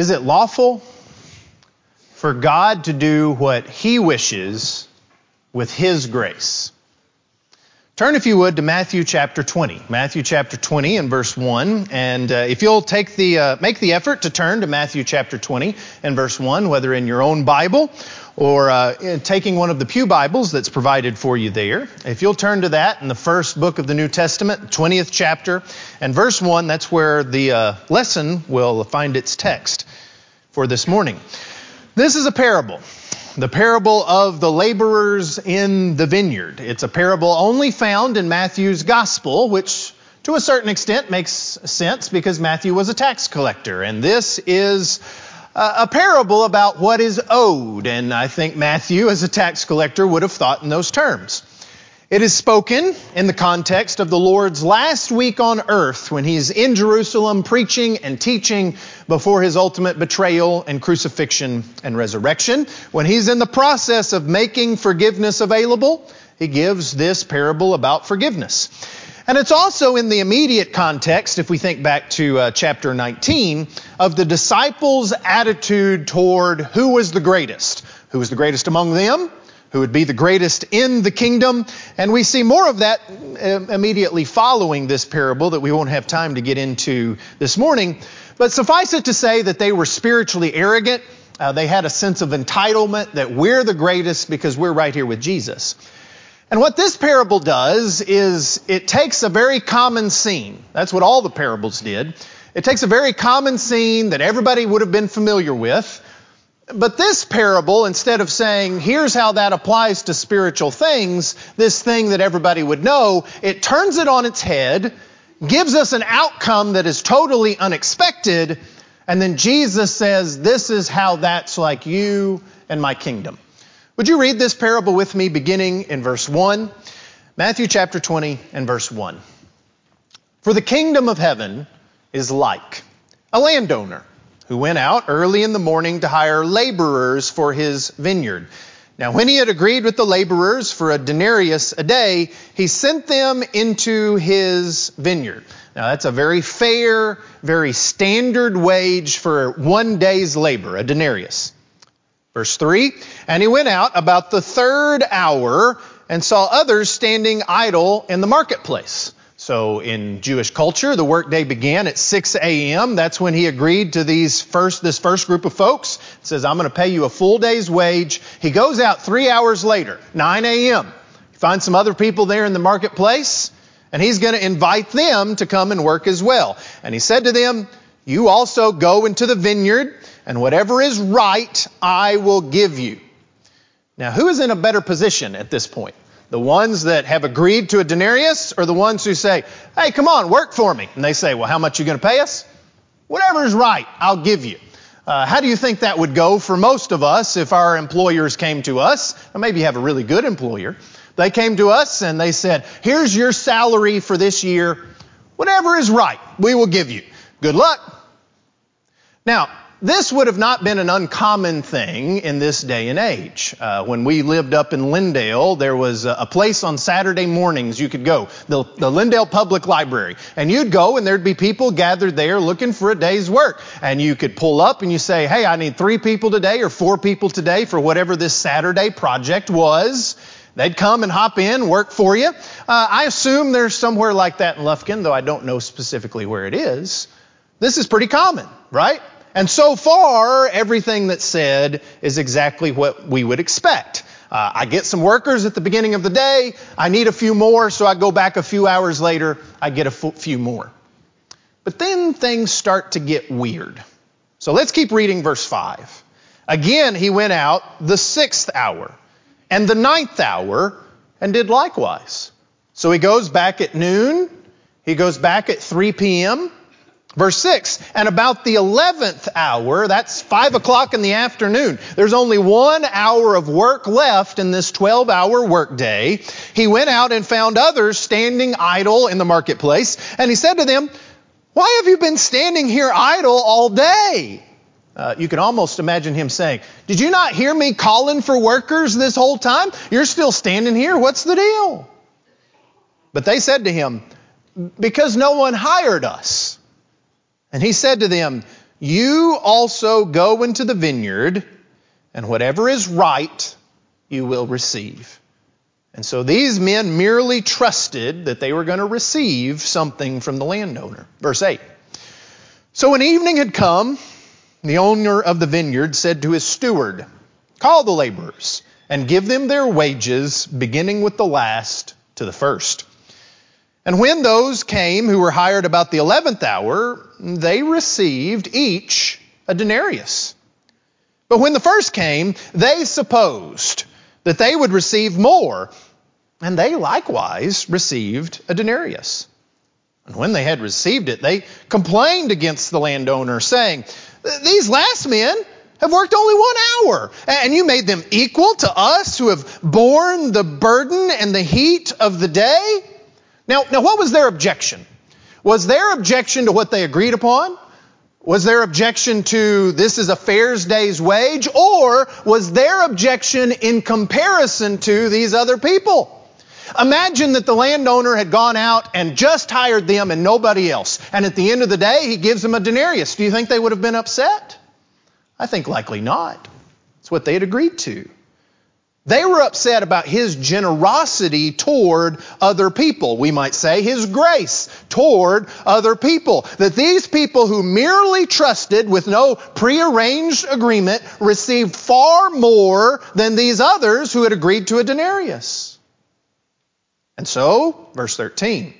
Is it lawful for God to do what He wishes with His grace? Turn, if you would, to Matthew chapter 20. Matthew chapter 20 and verse 1. And uh, if you'll take the, uh, make the effort to turn to Matthew chapter 20 and verse 1, whether in your own Bible or uh, taking one of the Pew Bibles that's provided for you there. If you'll turn to that in the first book of the New Testament, 20th chapter, and verse 1, that's where the uh, lesson will find its text for this morning. This is a parable the parable of the laborers in the vineyard. It's a parable only found in Matthew's gospel, which to a certain extent makes sense because Matthew was a tax collector. And this is a parable about what is owed. And I think Matthew, as a tax collector, would have thought in those terms. It is spoken in the context of the Lord's last week on earth when he's in Jerusalem preaching and teaching before his ultimate betrayal and crucifixion and resurrection. When he's in the process of making forgiveness available, he gives this parable about forgiveness. And it's also in the immediate context, if we think back to uh, chapter 19, of the disciples' attitude toward who was the greatest. Who was the greatest among them? Who would be the greatest in the kingdom. And we see more of that uh, immediately following this parable that we won't have time to get into this morning. But suffice it to say that they were spiritually arrogant. Uh, they had a sense of entitlement that we're the greatest because we're right here with Jesus. And what this parable does is it takes a very common scene. That's what all the parables did. It takes a very common scene that everybody would have been familiar with but this parable, instead of saying, here's how that applies to spiritual things, this thing that everybody would know, it turns it on its head, gives us an outcome that is totally unexpected, and then Jesus says, this is how that's like you and my kingdom. Would you read this parable with me beginning in verse 1? Matthew chapter 20 and verse 1. For the kingdom of heaven is like a landowner who went out early in the morning to hire laborers for his vineyard. Now, when he had agreed with the laborers for a denarius a day, he sent them into his vineyard. Now, that's a very fair, very standard wage for one day's labor, a denarius. Verse 3 And he went out about the third hour and saw others standing idle in the marketplace. So in Jewish culture, the workday began at 6 a.m. That's when he agreed to these first, this first group of folks. It says, I'm going to pay you a full day's wage. He goes out three hours later, 9 a.m. He finds some other people there in the marketplace, and he's going to invite them to come and work as well. And he said to them, You also go into the vineyard, and whatever is right, I will give you. Now, who is in a better position at this point? The ones that have agreed to a denarius or the ones who say, hey, come on, work for me. And they say, well, how much are you going to pay us? Whatever is right, I'll give you. Uh, how do you think that would go for most of us if our employers came to us? Or maybe you have a really good employer. They came to us and they said, here's your salary for this year. Whatever is right, we will give you. Good luck. Now, this would have not been an uncommon thing in this day and age. Uh, when we lived up in Lindale, there was a, place on Saturday mornings you could go, the, the Lindale Public Library. And you'd go and there'd be people gathered there looking for a day's work. And you could pull up and you say, hey, I need three people today or four people today for whatever this Saturday project was. They'd come and hop in, work for you. Uh, I assume there's somewhere like that in Lufkin, though I don't know specifically where it is. This is pretty common, right? And so far, everything that's said is exactly what we would expect. Uh, I get some workers at the beginning of the day. I need a few more, so I go back a few hours later. I get a few more. But then things start to get weird. So let's keep reading verse 5. Again, he went out the sixth hour and the ninth hour and did likewise. So he goes back at noon. He goes back at 3 p.m. Verse 6, and about the 11th hour, that's 5 o'clock in the afternoon, there's only one hour of work left in this 12 hour workday. He went out and found others standing idle in the marketplace, and he said to them, Why have you been standing here idle all day? Uh, you can almost imagine him saying, Did you not hear me calling for workers this whole time? You're still standing here. What's the deal? But they said to him, Because no one hired us. And he said to them, You also go into the vineyard, and whatever is right you will receive. And so these men merely trusted that they were going to receive something from the landowner. Verse 8. So when evening had come, the owner of the vineyard said to his steward, Call the laborers and give them their wages, beginning with the last to the first. And when those came who were hired about the eleventh hour, they received each a denarius. But when the first came, they supposed that they would receive more, and they likewise received a denarius. And when they had received it, they complained against the landowner, saying, These last men have worked only one hour, and you made them equal to us who have borne the burden and the heat of the day? Now, now what was their objection? Was their objection to what they agreed upon? Was their objection to this is a fair's day's wage? Or was their objection in comparison to these other people? Imagine that the landowner had gone out and just hired them and nobody else. And at the end of the day, he gives them a denarius. Do you think they would have been upset? I think likely not. It's what they had agreed to. They were upset about his generosity toward other people. We might say his grace toward other people. That these people who merely trusted with no prearranged agreement received far more than these others who had agreed to a denarius. And so, verse 13.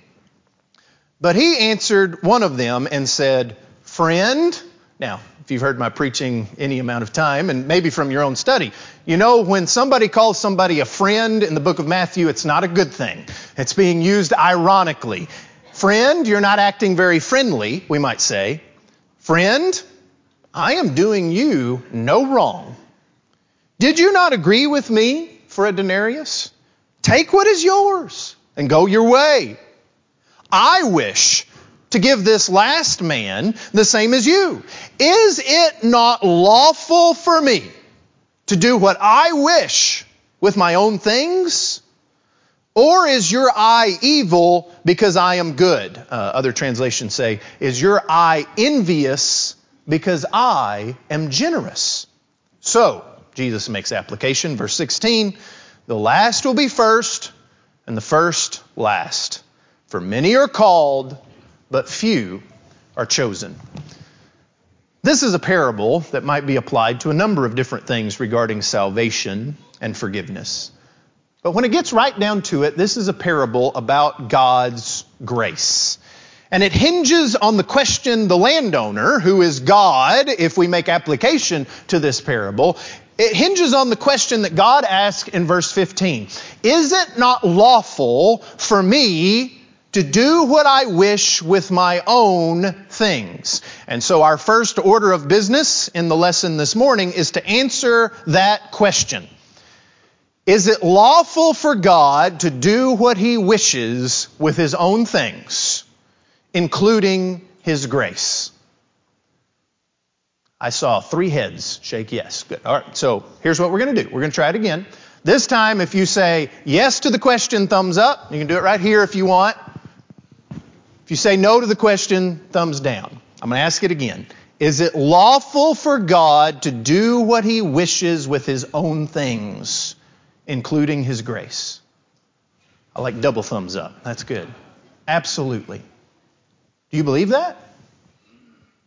But he answered one of them and said, Friend, now, if you've heard my preaching any amount of time, and maybe from your own study, you know when somebody calls somebody a friend in the book of Matthew, it's not a good thing. It's being used ironically. Friend, you're not acting very friendly, we might say. Friend, I am doing you no wrong. Did you not agree with me for a denarius? Take what is yours and go your way. I wish to give this last man the same as you. Is it not lawful for me to do what I wish with my own things? Or is your eye evil because I am good? Uh, other translations say, is your eye envious because I am generous? So, Jesus makes application, verse 16. The last will be first, and the first last. For many are called, but few are chosen. This is a parable that might be applied to a number of different things regarding salvation and forgiveness. But when it gets right down to it, this is a parable about God's grace. And it hinges on the question the landowner, who is God, if we make application to this parable, it hinges on the question that God asked in verse 15 Is it not lawful for me to do what I wish with my own things? And so, our first order of business in the lesson this morning is to answer that question. Is it lawful for God to do what he wishes with his own things, including his grace? I saw three heads shake yes. Good. All right. So here's what we're going to do. We're going to try it again. This time, if you say yes to the question, thumbs up. You can do it right here if you want. If you say no to the question, thumbs down. I'm going to ask it again. Is it lawful for God to do what he wishes with his own things, including his grace? I like double thumbs up. That's good. Absolutely. Do you believe that?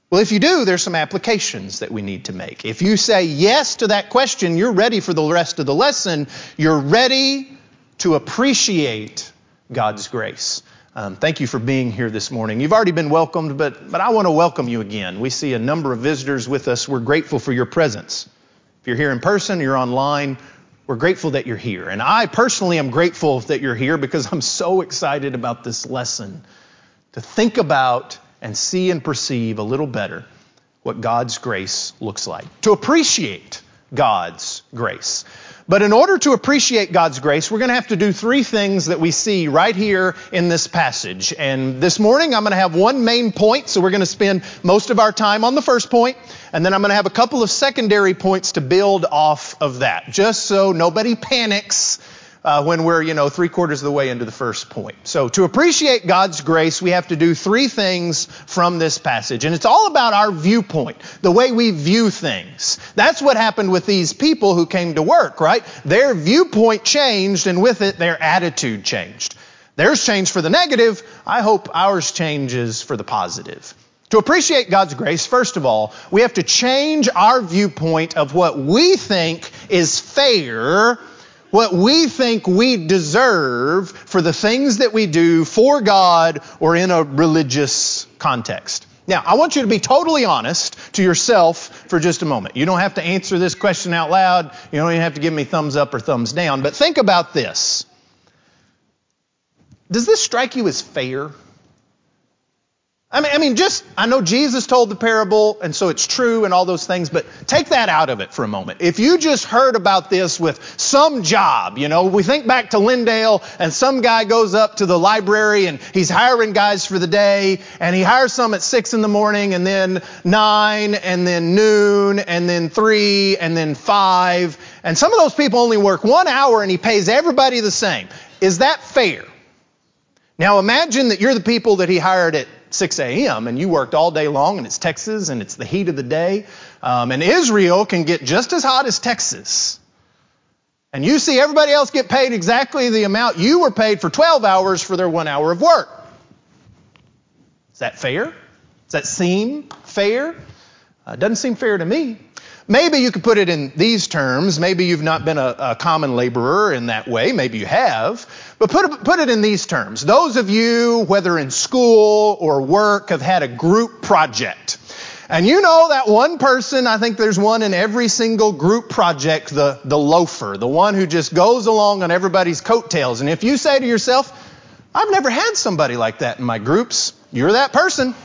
Well, if you do, there's some applications that we need to make. If you say yes to that question, you're ready for the rest of the lesson. You're ready to appreciate God's grace. Um, thank you for being here this morning. You've already been welcomed, but, but I want to welcome you again. We see a number of visitors with us. We're grateful for your presence. If you're here in person, you're online, we're grateful that you're here. And I personally am grateful that you're here because I'm so excited about this lesson to think about and see and perceive a little better what God's grace looks like, to appreciate God's grace. But in order to appreciate God's grace, we're going to have to do three things that we see right here in this passage. And this morning, I'm going to have one main point, so we're going to spend most of our time on the first point, and then I'm going to have a couple of secondary points to build off of that, just so nobody panics uh, when we're, you know, three quarters of the way into the first point. So to appreciate God's grace, we have to do three things from this passage. And it's all about our viewpoint, the way we view things. That's what happened with these people who came to work, right? Their viewpoint changed and with it, their attitude changed. Theirs changed for the negative. I hope ours changes for the positive. To appreciate God's grace, first of all, we have to change our viewpoint of what we think is fair what we think we deserve for the things that we do for God or in a religious context. Now, I want you to be totally honest to yourself for just a moment. You don't have to answer this question out loud. You don't even have to give me thumbs up or thumbs down. But think about this. Does this strike you as fair? I mean, I mean, just, I know Jesus told the parable, and so it's true and all those things, but take that out of it for a moment. If you just heard about this with some job, you know, we think back to Lindale, and some guy goes up to the library and he's hiring guys for the day, and he hires some at six in the morning, and then nine, and then noon, and then three, and then five, and some of those people only work one hour and he pays everybody the same. Is that fair? Now imagine that you're the people that he hired at 6 a.m. and you worked all day long and it's Texas and it's the heat of the day. Um, and Israel can get just as hot as Texas. And you see everybody else get paid exactly the amount you were paid for 12 hours for their one hour of work. Is that fair? Does that seem fair? Uh, doesn't seem fair to me. Maybe you could put it in these terms. Maybe you've not been a, a common laborer in that way. Maybe you have. But put it, put it in these terms. Those of you, whether in school or work, have had a group project. And you know that one person, I think there's one in every single group project, the, the loafer, the one who just goes along on everybody's coattails. And if you say to yourself, I've never had somebody like that in my groups, you're that person.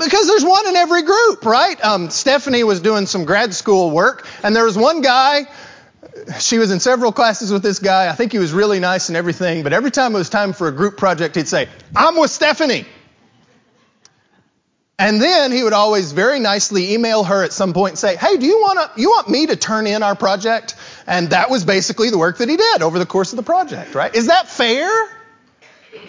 because there's one in every group, right? Um, Stephanie was doing some grad school work, and there was one guy. She was in several classes with this guy. I think he was really nice and everything, but every time it was time for a group project, he'd say, I'm with Stephanie. And then he would always very nicely email her at some point and say, Hey, do you want you want me to turn in our project? And that was basically the work that he did over the course of the project, right? Is that fair?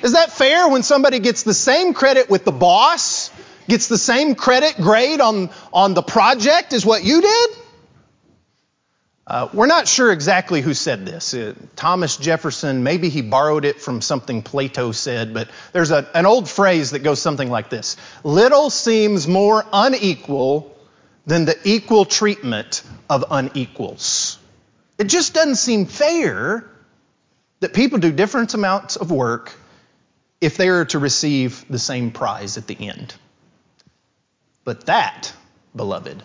Is that fair when somebody gets the same credit with the boss gets the same credit grade on, on the project as what you did? Uh, we're not sure exactly who said this. Uh, Thomas Jefferson, maybe he borrowed it from something Plato said, but there's a, an old phrase that goes something like this Little seems more unequal than the equal treatment of unequals. It just doesn't seem fair that people do different amounts of work if they are to receive the same prize at the end. But that, beloved,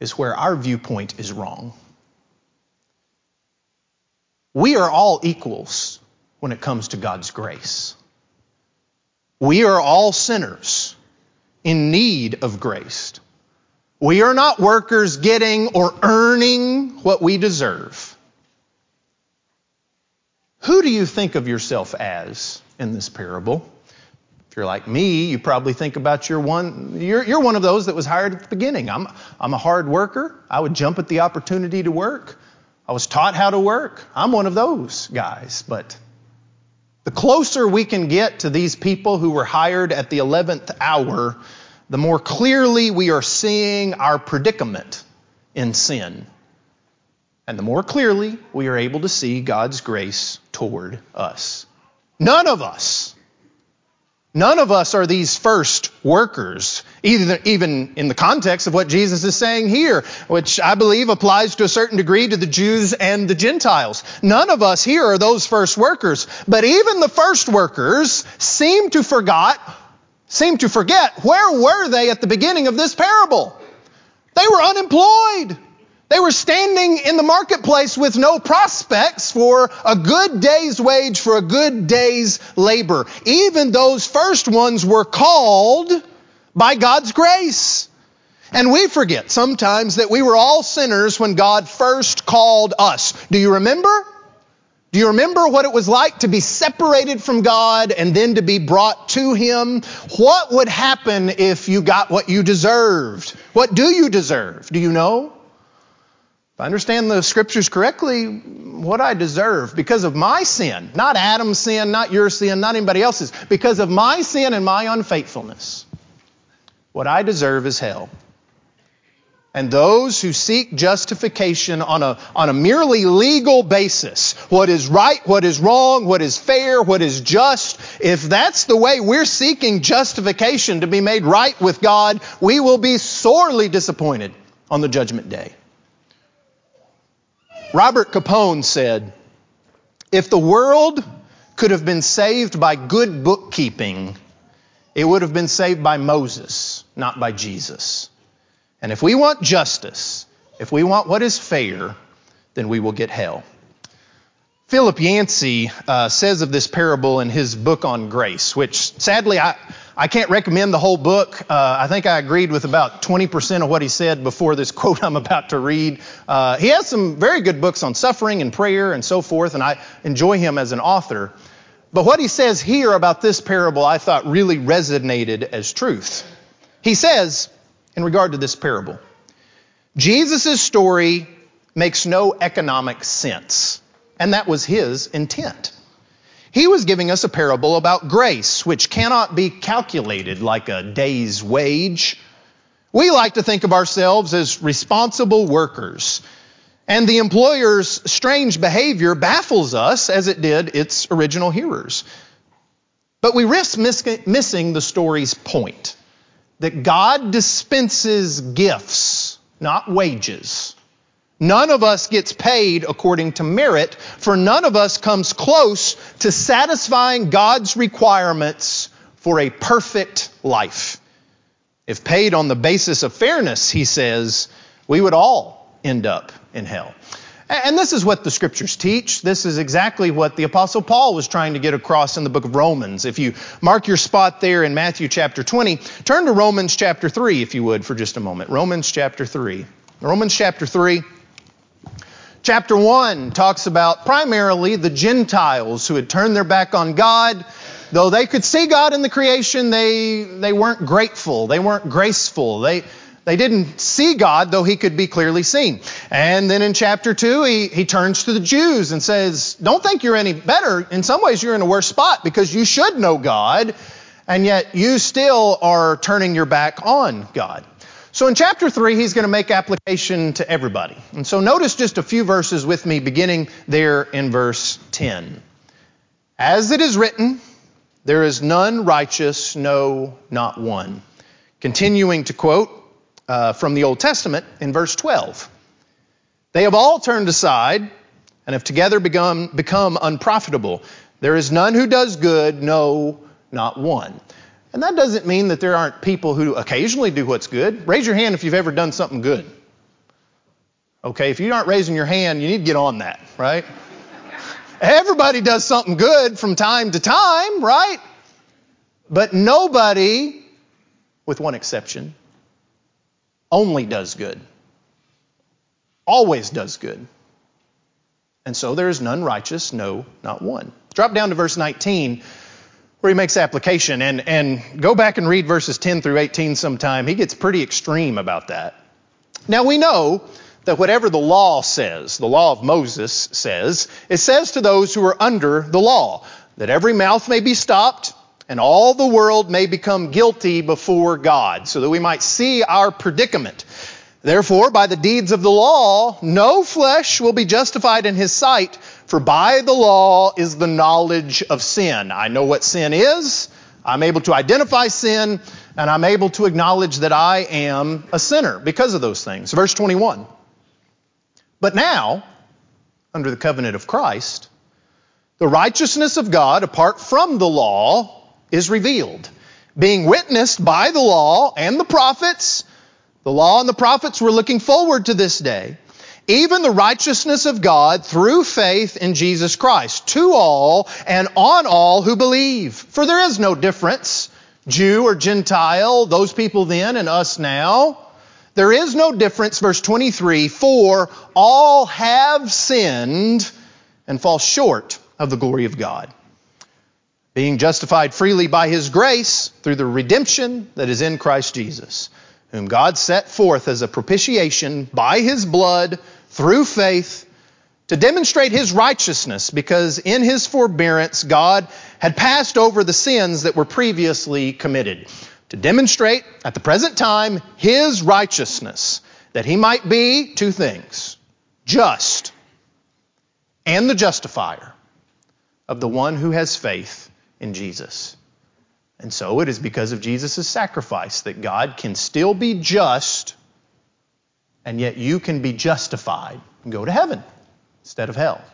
is where our viewpoint is wrong. We are all equals when it comes to God's grace. We are all sinners in need of grace. We are not workers getting or earning what we deserve. Who do you think of yourself as in this parable? If you're like me, you probably think about your one, you're, you're one of those that was hired at the beginning. I'm, I'm a hard worker. I would jump at the opportunity to work. I was taught how to work. I'm one of those guys. But the closer we can get to these people who were hired at the 11th hour, the more clearly we are seeing our predicament in sin. And the more clearly we are able to see God's grace toward us. None of us None of us are these first workers, even in the context of what Jesus is saying here, which I believe applies to a certain degree to the Jews and the Gentiles. None of us here are those first workers, but even the first workers seem to seem to forget where were they at the beginning of this parable? They were unemployed. They were standing in the marketplace with no prospects for a good day's wage for a good day's labor. Even those first ones were called by God's grace. And we forget sometimes that we were all sinners when God first called us. Do you remember? Do you remember what it was like to be separated from God and then to be brought to Him? What would happen if you got what you deserved? What do you deserve? Do you know? If I understand the scriptures correctly, what I deserve because of my sin, not Adam's sin, not your sin, not anybody else's, because of my sin and my unfaithfulness, what I deserve is hell. And those who seek justification on a, on a merely legal basis, what is right, what is wrong, what is fair, what is just, if that's the way we're seeking justification to be made right with God, we will be sorely disappointed on the judgment day. Robert Capon said, If the world could have been saved by good bookkeeping, it would have been saved by Moses, not by Jesus. And if we want justice, if we want what is fair, then we will get hell. Philip Yancey uh, says of this parable in his book on grace, which sadly I, I can't recommend the whole book. Uh, I think I agreed with about 20% of what he said before this quote I'm about to read. Uh, he has some very good books on suffering and prayer and so forth, and I enjoy him as an author. But what he says here about this parable I thought really resonated as truth. He says, in regard to this parable, Jesus' story makes no economic sense. And that was his intent. He was giving us a parable about grace, which cannot be calculated like a day's wage. We like to think of ourselves as responsible workers. And the employer's strange behavior baffles us as it did its original hearers. But we risk miss- missing the story's point that God dispenses gifts, not wages. None of us gets paid according to merit, for none of us comes close to satisfying God's requirements for a perfect life. If paid on the basis of fairness, he says, we would all end up in hell. And this is what the scriptures teach. This is exactly what the apostle Paul was trying to get across in the book of Romans. If you mark your spot there in Matthew chapter 20, turn to Romans chapter 3 if you would for just a moment. Romans chapter 3. Romans chapter 3. Chapter 1 talks about primarily the Gentiles who had turned their back on God. Though they could see God in the creation, they, they weren't grateful. They weren't graceful. They, they didn't see God, though he could be clearly seen. And then in chapter 2, he, he turns to the Jews and says, Don't think you're any better. In some ways, you're in a worse spot because you should know God, and yet you still are turning your back on God. So in chapter 3, he's going to make application to everybody. And so notice just a few verses with me, beginning there in verse 10. As it is written, there is none righteous, no, not one. Continuing to quote uh, from the Old Testament in verse 12. They have all turned aside and have together become, become unprofitable. There is none who does good, no, not one. And that doesn't mean that there aren't people who occasionally do what's good. Raise your hand if you've ever done something good. Okay, if you aren't raising your hand, you need to get on that, right? Everybody does something good from time to time, right? But nobody, with one exception, only does good. Always does good. And so there is none righteous, no, not one. Drop down to verse 19 where he makes application and, and go back and read verses 10 through 18 sometime. He gets pretty extreme about that. Now we know that whatever the law says, the law of Moses says, it says to those who are under the law that every mouth may be stopped and all the world may become guilty before God, so that we might see our predicament. Therefore, by the deeds of the law, no flesh will be justified in his sight, for by the law is the knowledge of sin. I know what sin is. I'm able to identify sin, and I'm able to acknowledge that I am a sinner because of those things. Verse 21. But now, under the covenant of Christ, the righteousness of God apart from the law is revealed, being witnessed by the law and the prophets. The law and the prophets were looking forward to this day even the righteousness of God through faith in Jesus Christ, to all and on all who believe. For there is no difference, Jew or Gentile, those people then and us now. There is no difference, verse 23, for all have sinned and fall short of the glory of God. Being justified freely by His grace through the redemption that is in Christ Jesus, whom God set forth as a propitiation by His blood through faith to demonstrate his righteousness because in his forbearance God had passed over the sins that were previously committed. To demonstrate at the present time his righteousness, that he might be two things just and the justifier of the one who has faith in Jesus. And so it is because of Jesus' sacrifice that God can still be just, and yet you can be justified and go to heaven instead of hell.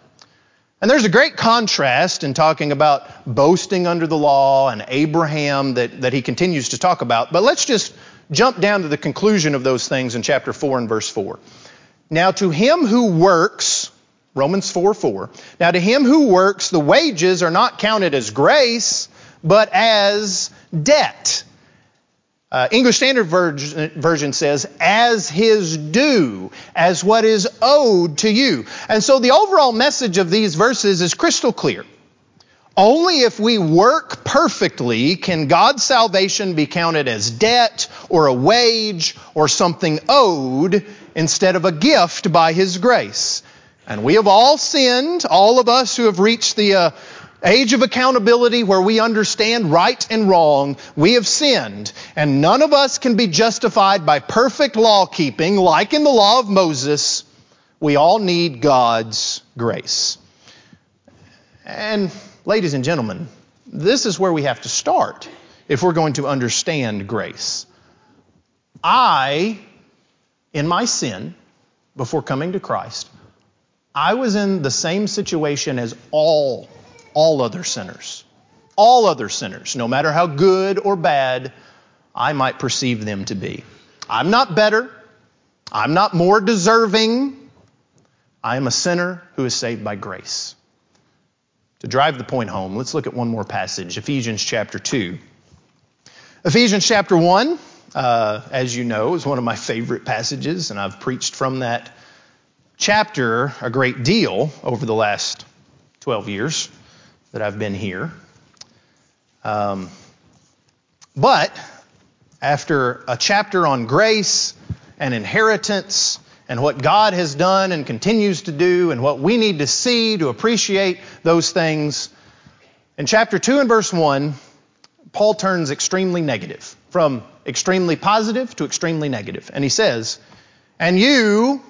And there's a great contrast in talking about boasting under the law and Abraham that, that he continues to talk about. But let's just jump down to the conclusion of those things in chapter 4 and verse 4. Now, to him who works, Romans 4 4, now to him who works, the wages are not counted as grace but as debt. Uh, English Standard Version, says, as his due, as what is owed to you. And so the overall message of these verses is crystal clear. Only if we work perfectly can God's salvation be counted as debt or a wage or something owed instead of a gift by His grace. And we have all sinned, all of us who have reached the uh, age of accountability where we understand right and wrong, we have sinned, and none of us can be justified by perfect law keeping, like in the law of Moses. We all need God's grace. And, ladies and gentlemen, this is where we have to start if we're going to understand grace. I, in my sin, before coming to Christ, I was in the same situation as all all other sinners. All other sinners, no matter how good or bad I might perceive them to be. I'm not better. I'm not more deserving. I am a sinner who is saved by grace. To drive the point home, let's look at one more passage Ephesians chapter 2. Ephesians chapter 1, uh, as you know, is one of my favorite passages, and I've preached from that chapter a great deal over the last 12 years that I've been here. Um, but after a chapter on grace and inheritance and what God has done and continues to do and what we need to see to appreciate those things, in chapter 2 and verse 1, Paul turns extremely negative, from extremely positive to extremely negative. And he says, And you,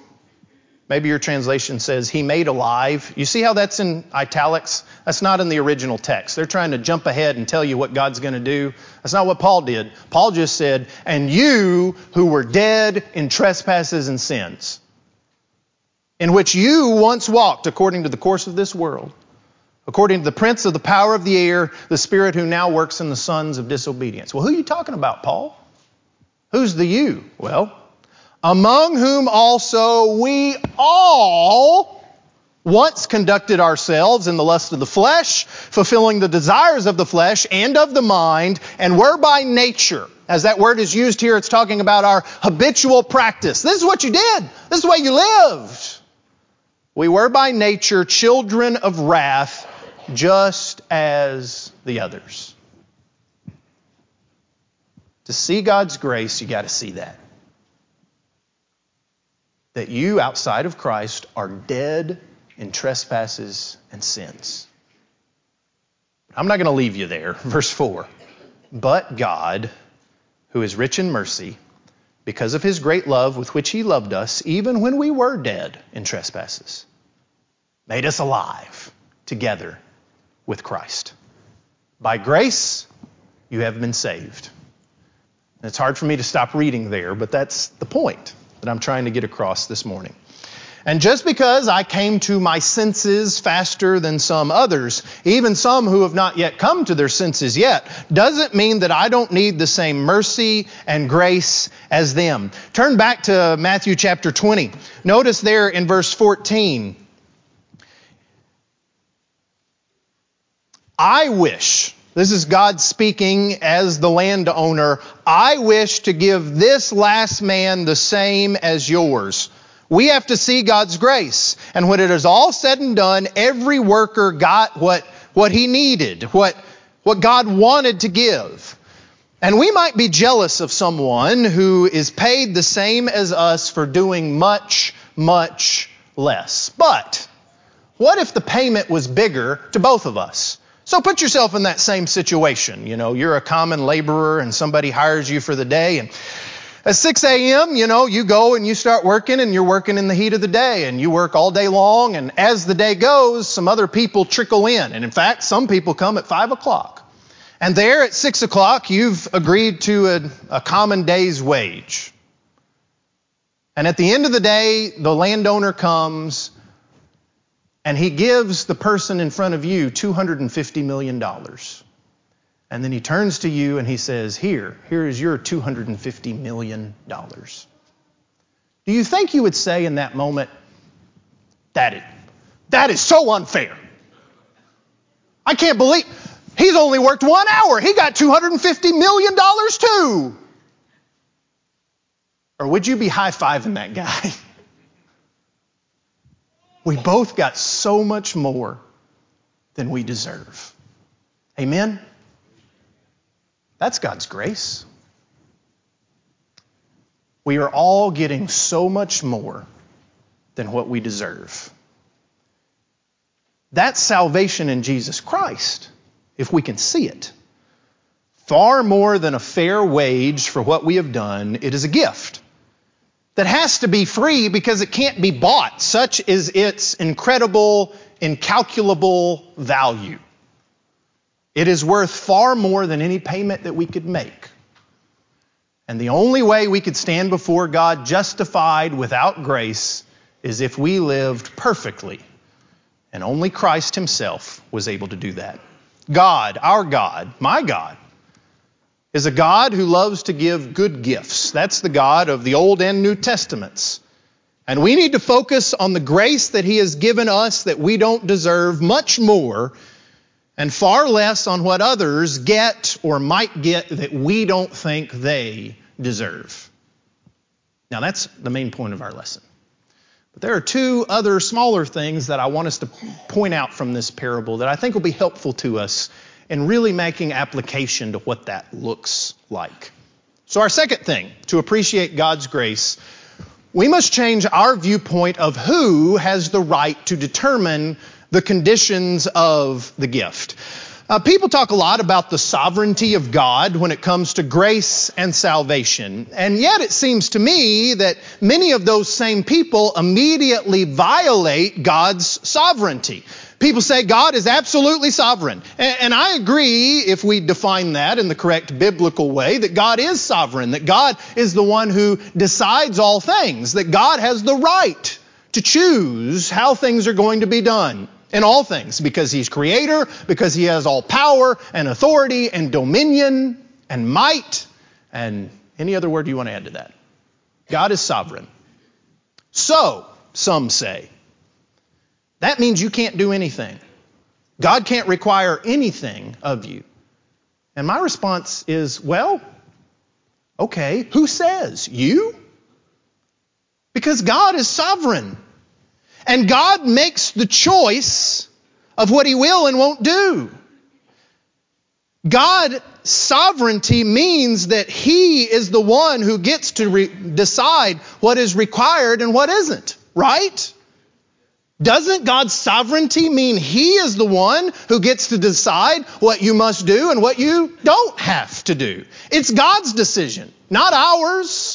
Maybe your translation says, He made alive. You see how that's in italics? That's not in the original text. They're trying to jump ahead and tell you what God's going to do. That's not what Paul did. Paul just said, And you who were dead in trespasses and sins, in which you once walked according to the course of this world, according to the prince of the power of the air, the spirit who now works in the sons of disobedience. Well, who are you talking about, Paul? Who's the you? Well, among whom also we all once conducted ourselves in the lust of the flesh, fulfilling the desires of the flesh and of the mind, and were by nature, as that word is used here, it's talking about our habitual practice. This is what you did. This is the way you lived. We were by nature children of wrath, just as the others. To see God's grace, you got to see that that you outside of Christ are dead in trespasses and sins. I'm not going to leave you there. Verse 4. But God, who is rich in mercy, because of his great love with which he loved us, even when we were dead in trespasses, made us alive together with Christ. By grace, you have been saved. And it's hard for me to stop reading there, but that's the point that I'm trying to get across this morning. And just because I came to my senses faster than some others, even some who have not yet come to their senses yet, doesn't mean that I don't need the same mercy and grace as them. Turn back to Matthew chapter 20. Notice there in verse 14. I wish this is God speaking as the landowner. I wish to give this last man the same as yours. We have to see God's grace. And when it is all said and done, every worker got what, what he needed, what, what God wanted to give. And we might be jealous of someone who is paid the same as us for doing much, much less. But what if the payment was bigger to both of us? So put yourself in that same situation. You know, you're a common laborer and somebody hires you for the day and at 6 a.m., you know, you go and you start working and you're working in the heat of the day and you work all day long. And as the day goes, some other people trickle in. And in fact, some people come at 5 o'clock. And there at 6 o'clock, you've agreed to a, a common day's wage. And at the end of the day, the landowner comes and he gives the person in front of you $250 million. And then he turns to you and he says, Here, here is your $250 million. Do you think you would say in that moment, That is, that is so unfair? I can't believe he's only worked one hour. He got $250 million too. Or would you be high fiving that guy? We both got so much more than we deserve. Amen? That's God's grace. We are all getting so much more than what we deserve. That's salvation in Jesus Christ, if we can see it. Far more than a fair wage for what we have done, it is a gift that has to be free because it can't be bought. Such is its incredible, incalculable value. It is worth far more than any payment that we could make. And the only way we could stand before God justified without grace is if we lived perfectly. And only Christ Himself was able to do that. God, our God, my God, is a God who loves to give good gifts. That's the God of the Old and New Testaments. And we need to focus on the grace that He has given us that we don't deserve much more and far less on what others get or might get that we don't think they deserve. Now, that's the main point of our lesson. But there are two other smaller things that I want us to point out from this parable that I think will be helpful to us in really making application to what that looks like. So, our second thing to appreciate God's grace, we must change our viewpoint of who has the right to determine the conditions of the gift. Uh, people talk a lot about the sovereignty of God when it comes to grace and salvation. And yet it seems to me that many of those same people immediately violate God's sovereignty. People say God is absolutely sovereign. And, I agree if we define that in the correct biblical way, that God is sovereign, that God is the one who decides all things, that God has the right to choose how things are going to be done in all things because he's creator, because he has all power and authority and dominion and might and any other word you want to add to that. God is sovereign. So, some say, that means you can't do anything. God can't require anything of you. And my response is, well, okay, who says? You? Because God is sovereign. And God makes the choice of what He will and won't do. God sovereignty means that He is the one who gets to re- decide what is required and what isn't, right? Doesn't God's sovereignty mean He is the one who gets to decide what you must do and what you don't have to do? It's God's decision, not ours.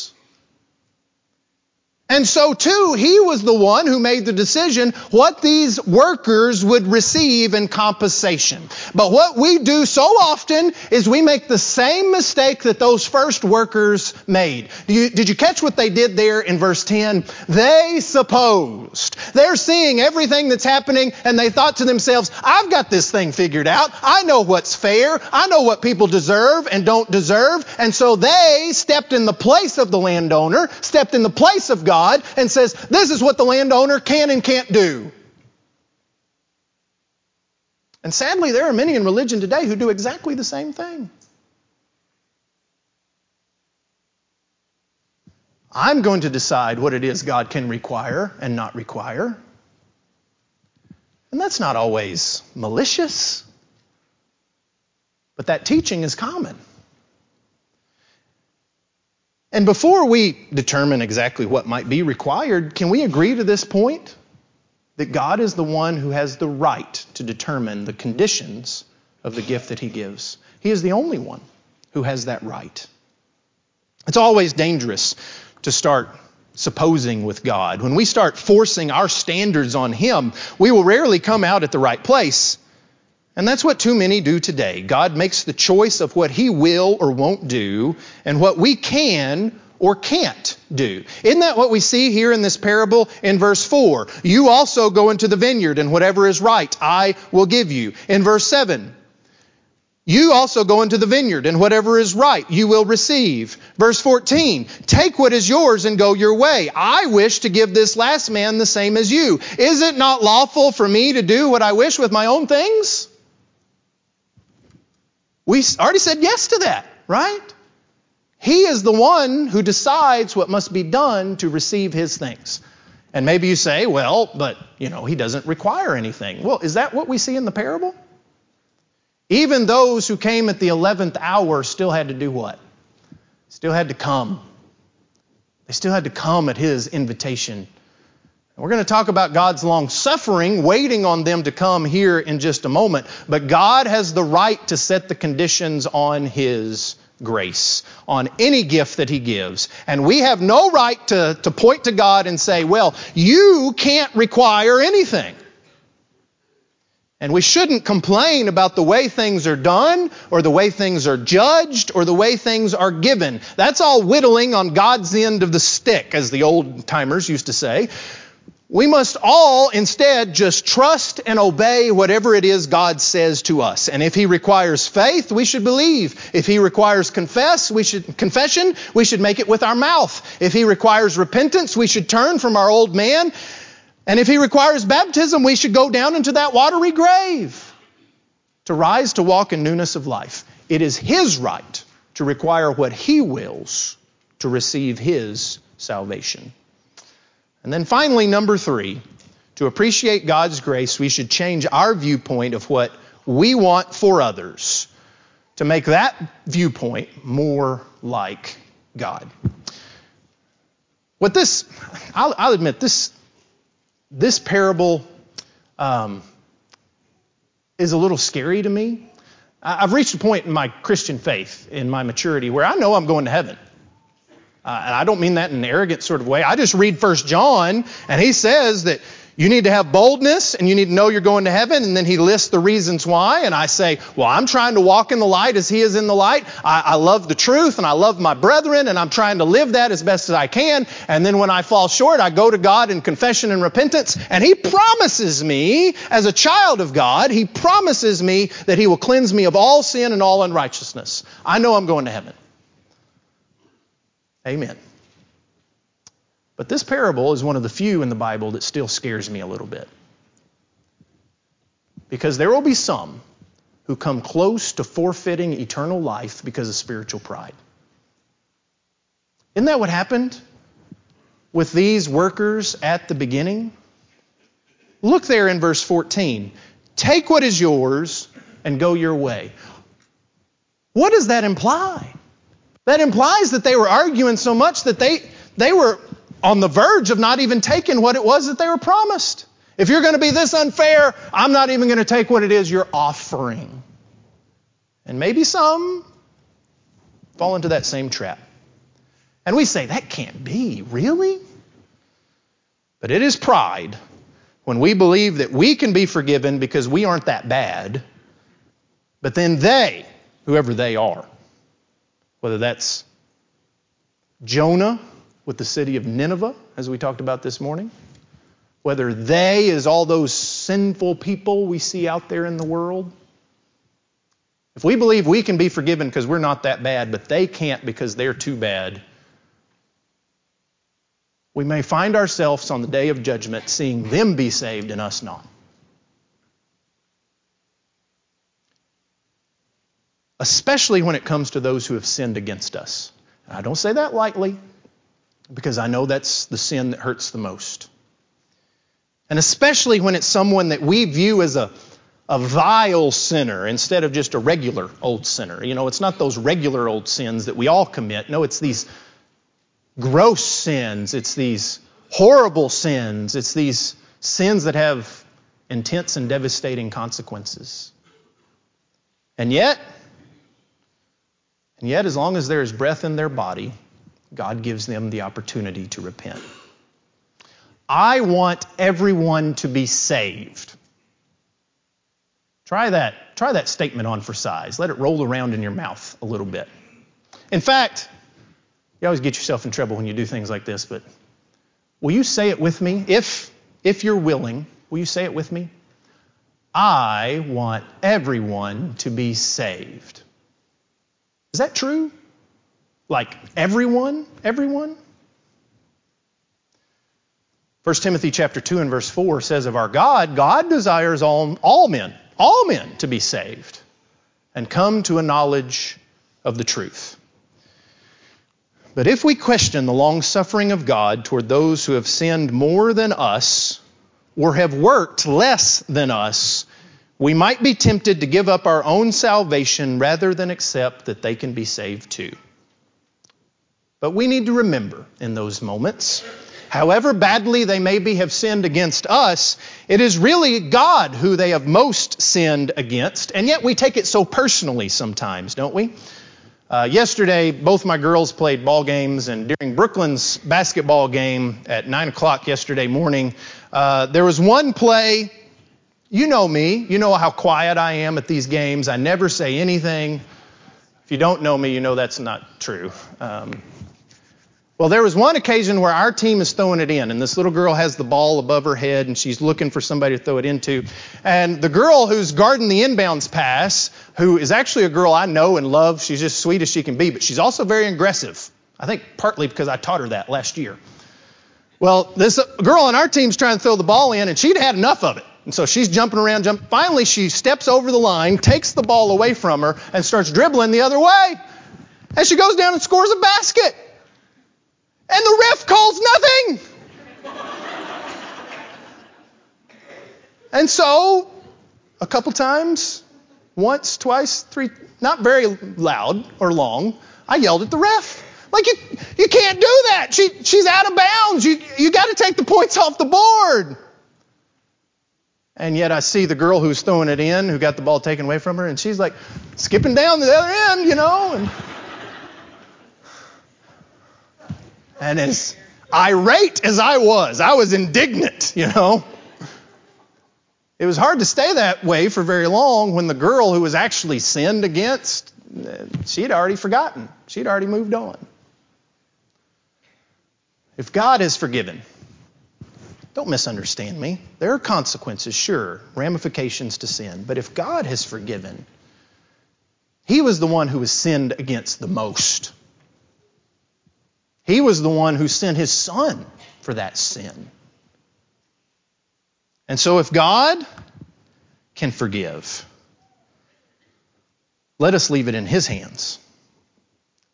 And so, too, he was the one who made the decision what these workers would receive in compensation. But what we do so often is we make the same mistake that those first workers made. You, did you catch what they did there in verse 10? They supposed. They're seeing everything that's happening and they thought to themselves, I've got this thing figured out. I know what's fair. I know what people deserve and don't deserve. And so they stepped in the place of the landowner, stepped in the place of God God and says, this is what the landowner can and can't do. And sadly, there are many in religion today who do exactly the same thing. I'm going to decide what it is God can require and not require. And that's not always malicious, but that teaching is common. And before we determine exactly what might be required, can we agree to this point? that God is the one who has the right to determine the conditions of the gift that He gives. He is the only one who has that right. It's always dangerous to start supposing with God. When we start forcing our standards on Him, we will rarely come out at the right place. And that's what too many do today. God makes the choice of what He will or won't do and what we can or can't do. Isn't that what we see here in this parable in verse 4? You also go into the vineyard, and whatever is right, I will give you. In verse 7, you also go into the vineyard, and whatever is right, you will receive. Verse 14, take what is yours and go your way. I wish to give this last man the same as you. Is it not lawful for me to do what I wish with my own things? We already said yes to that, right? He is the one who decides what must be done to receive his things. And maybe you say, well, but, you know, he doesn't require anything. Well, is that what we see in the parable? Even those who came at the 11th hour still had to do what? Still had to come. They still had to come at his invitation. We're going to talk about God's long suffering, waiting on them to come here in just a moment. But God has the right to set the conditions on his grace on any gift that He gives. And we have no right to, to point to God and say, well, you can't require anything. And we shouldn't complain about the way things are done, or the way things are judged, or the way things are given. That's all whittling on God's end of the stick, as the old timers used to say. We must all instead just trust and obey whatever it is God says to us. And if He requires faith, we should believe. If He requires confess, we should, confession, we should make it with our mouth. If He requires repentance, we should turn from our old man. And if He requires baptism, we should go down into that watery grave to rise to walk in newness of life. It is His right to require what He wills to receive His salvation. And then finally, number three, to appreciate God's grace, we should change our viewpoint of what we want for others to make that viewpoint more like God. What this, I'll, I'll admit, this, this parable um, is a little scary to me. I've reached a point in my Christian faith, in my maturity, where I know I'm going to heaven. Uh, and I don't mean that in an arrogant sort of way. I just read First John, and he says that you need to have boldness and you need to know you're going to heaven. And then he lists the reasons why. And I say, well, I'm trying to walk in the light as he is in the light. I, I, love the truth and I love my brethren and I'm trying to live that as best as I can. And then when I fall short, I go to God in confession and repentance. And he promises me, as a child of God, he promises me that he will cleanse me of all sin and all unrighteousness. I know I'm going to heaven. Amen. But this parable is one of the few in the Bible that still scares me a little bit. Because there will be some who come close to forfeiting eternal life because of spiritual pride. Isn't that what happened with these workers at the beginning? Look there in verse 14. Take what is yours and go your way. What does that imply? That implies that they were arguing so much that they, they were on the verge of not even taking what it was that they were promised. If you're going to be this unfair, I'm not even going to take what it is you're offering. And maybe some fall into that same trap. And we say, that can't be. Really? But it is pride when we believe that we can be forgiven because we aren't that bad, but then they, whoever they are, whether that's Jonah with the city of Nineveh, as we talked about this morning, whether they is all those sinful people we see out there in the world. If we believe we can be forgiven because we're not that bad, but they can't because they're too bad, we may find ourselves on the day of judgment seeing them be saved and us not. Especially when it comes to those who have sinned against us. And I don't say that lightly because I know that's the sin that hurts the most. And especially when it's someone that we view as a, a vile sinner instead of just a regular old sinner. You know, it's not those regular old sins that we all commit. No, it's these gross sins. It's these horrible sins. It's these sins that have intense and devastating consequences. And yet, and yet, as long as there is breath in their body, God gives them the opportunity to repent. I want everyone to be saved. Try that, try that statement on for size. Let it roll around in your mouth a little bit. In fact, you always get yourself in trouble when you do things like this, but will you say it with me? If, if you're willing, will you say it with me? I want everyone to be saved. Is that true? Like everyone? Everyone? 1 Timothy chapter 2 and verse 4 says of our God, God desires all, all men, all men to be saved and come to a knowledge of the truth. But if we question the long suffering of God toward those who have sinned more than us or have worked less than us, we might be tempted to give up our own salvation rather than accept that they can be saved too. But we need to remember in those moments, however badly they maybe have sinned against us, it is really God who they have most sinned against, and yet we take it so personally sometimes, don't we? Uh, yesterday, both my girls played ball games, and during Brooklyn's basketball game at 9 o'clock yesterday morning, uh, there was one play. You know me. You know how quiet I am at these games. I never say anything. If you don't know me, you know that's not true. Um, well, there was one occasion where our team is throwing it in, and this little girl has the ball above her head, and she's looking for somebody to throw it into. And the girl who's guarding the inbounds pass, who is actually a girl I know and love, she's just sweet as she can be, but she's also very aggressive. I think partly because I taught her that last year. Well, this girl on our team's trying to throw the ball in, and she'd had enough of it. And so she's jumping around, jumping. Finally, she steps over the line, takes the ball away from her, and starts dribbling the other way. And she goes down and scores a basket and the ref calls nothing. and so, a couple times, once, twice, three, not very loud or long, I yelled at the ref. Like you, you can't do that. She, she's out of bounds. You, you got to take the points off the board. And yet I see the girl who's throwing it in, who got the ball taken away from her, and she's like skipping down the other end, you know. And And as irate as I was, I was indignant, you know. It was hard to stay that way for very long when the girl who was actually sinned against, she'd already forgotten. She'd already moved on. If God has forgiven, don't misunderstand me. There are consequences, sure, ramifications to sin. But if God has forgiven, He was the one who was sinned against the most. He was the one who sent his son for that sin. And so if God can forgive, let us leave it in his hands.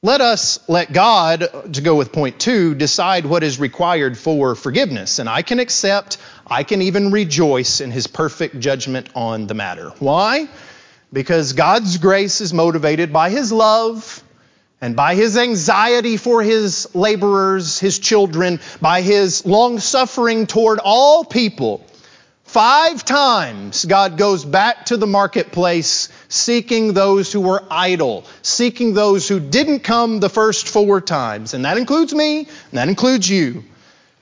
Let us let God, to go with point two, decide what is required for forgiveness. And I can accept, I can even rejoice in his perfect judgment on the matter. Why? Because God's grace is motivated by his love and by his anxiety for his laborers, his children, by his long suffering toward all people, five times God goes back to the marketplace seeking those who were idle, seeking those who didn't come the first four times. And that includes me, and that includes you.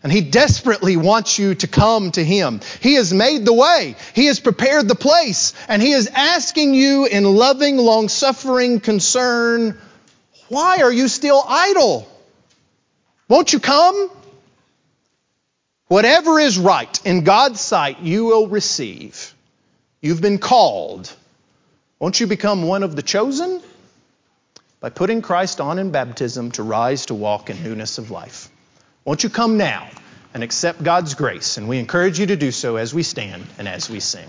And he desperately wants you to come to him. He has made the way. He has prepared the place. And he is asking you in loving, long suffering concern why are you still idle? Won't you come? Whatever is right in God's sight, you will receive. You've been called. Won't you become one of the chosen? By putting Christ on in baptism to rise to walk in newness of life. Won't you come now and accept God's grace? And we encourage you to do so as we stand and as we sing.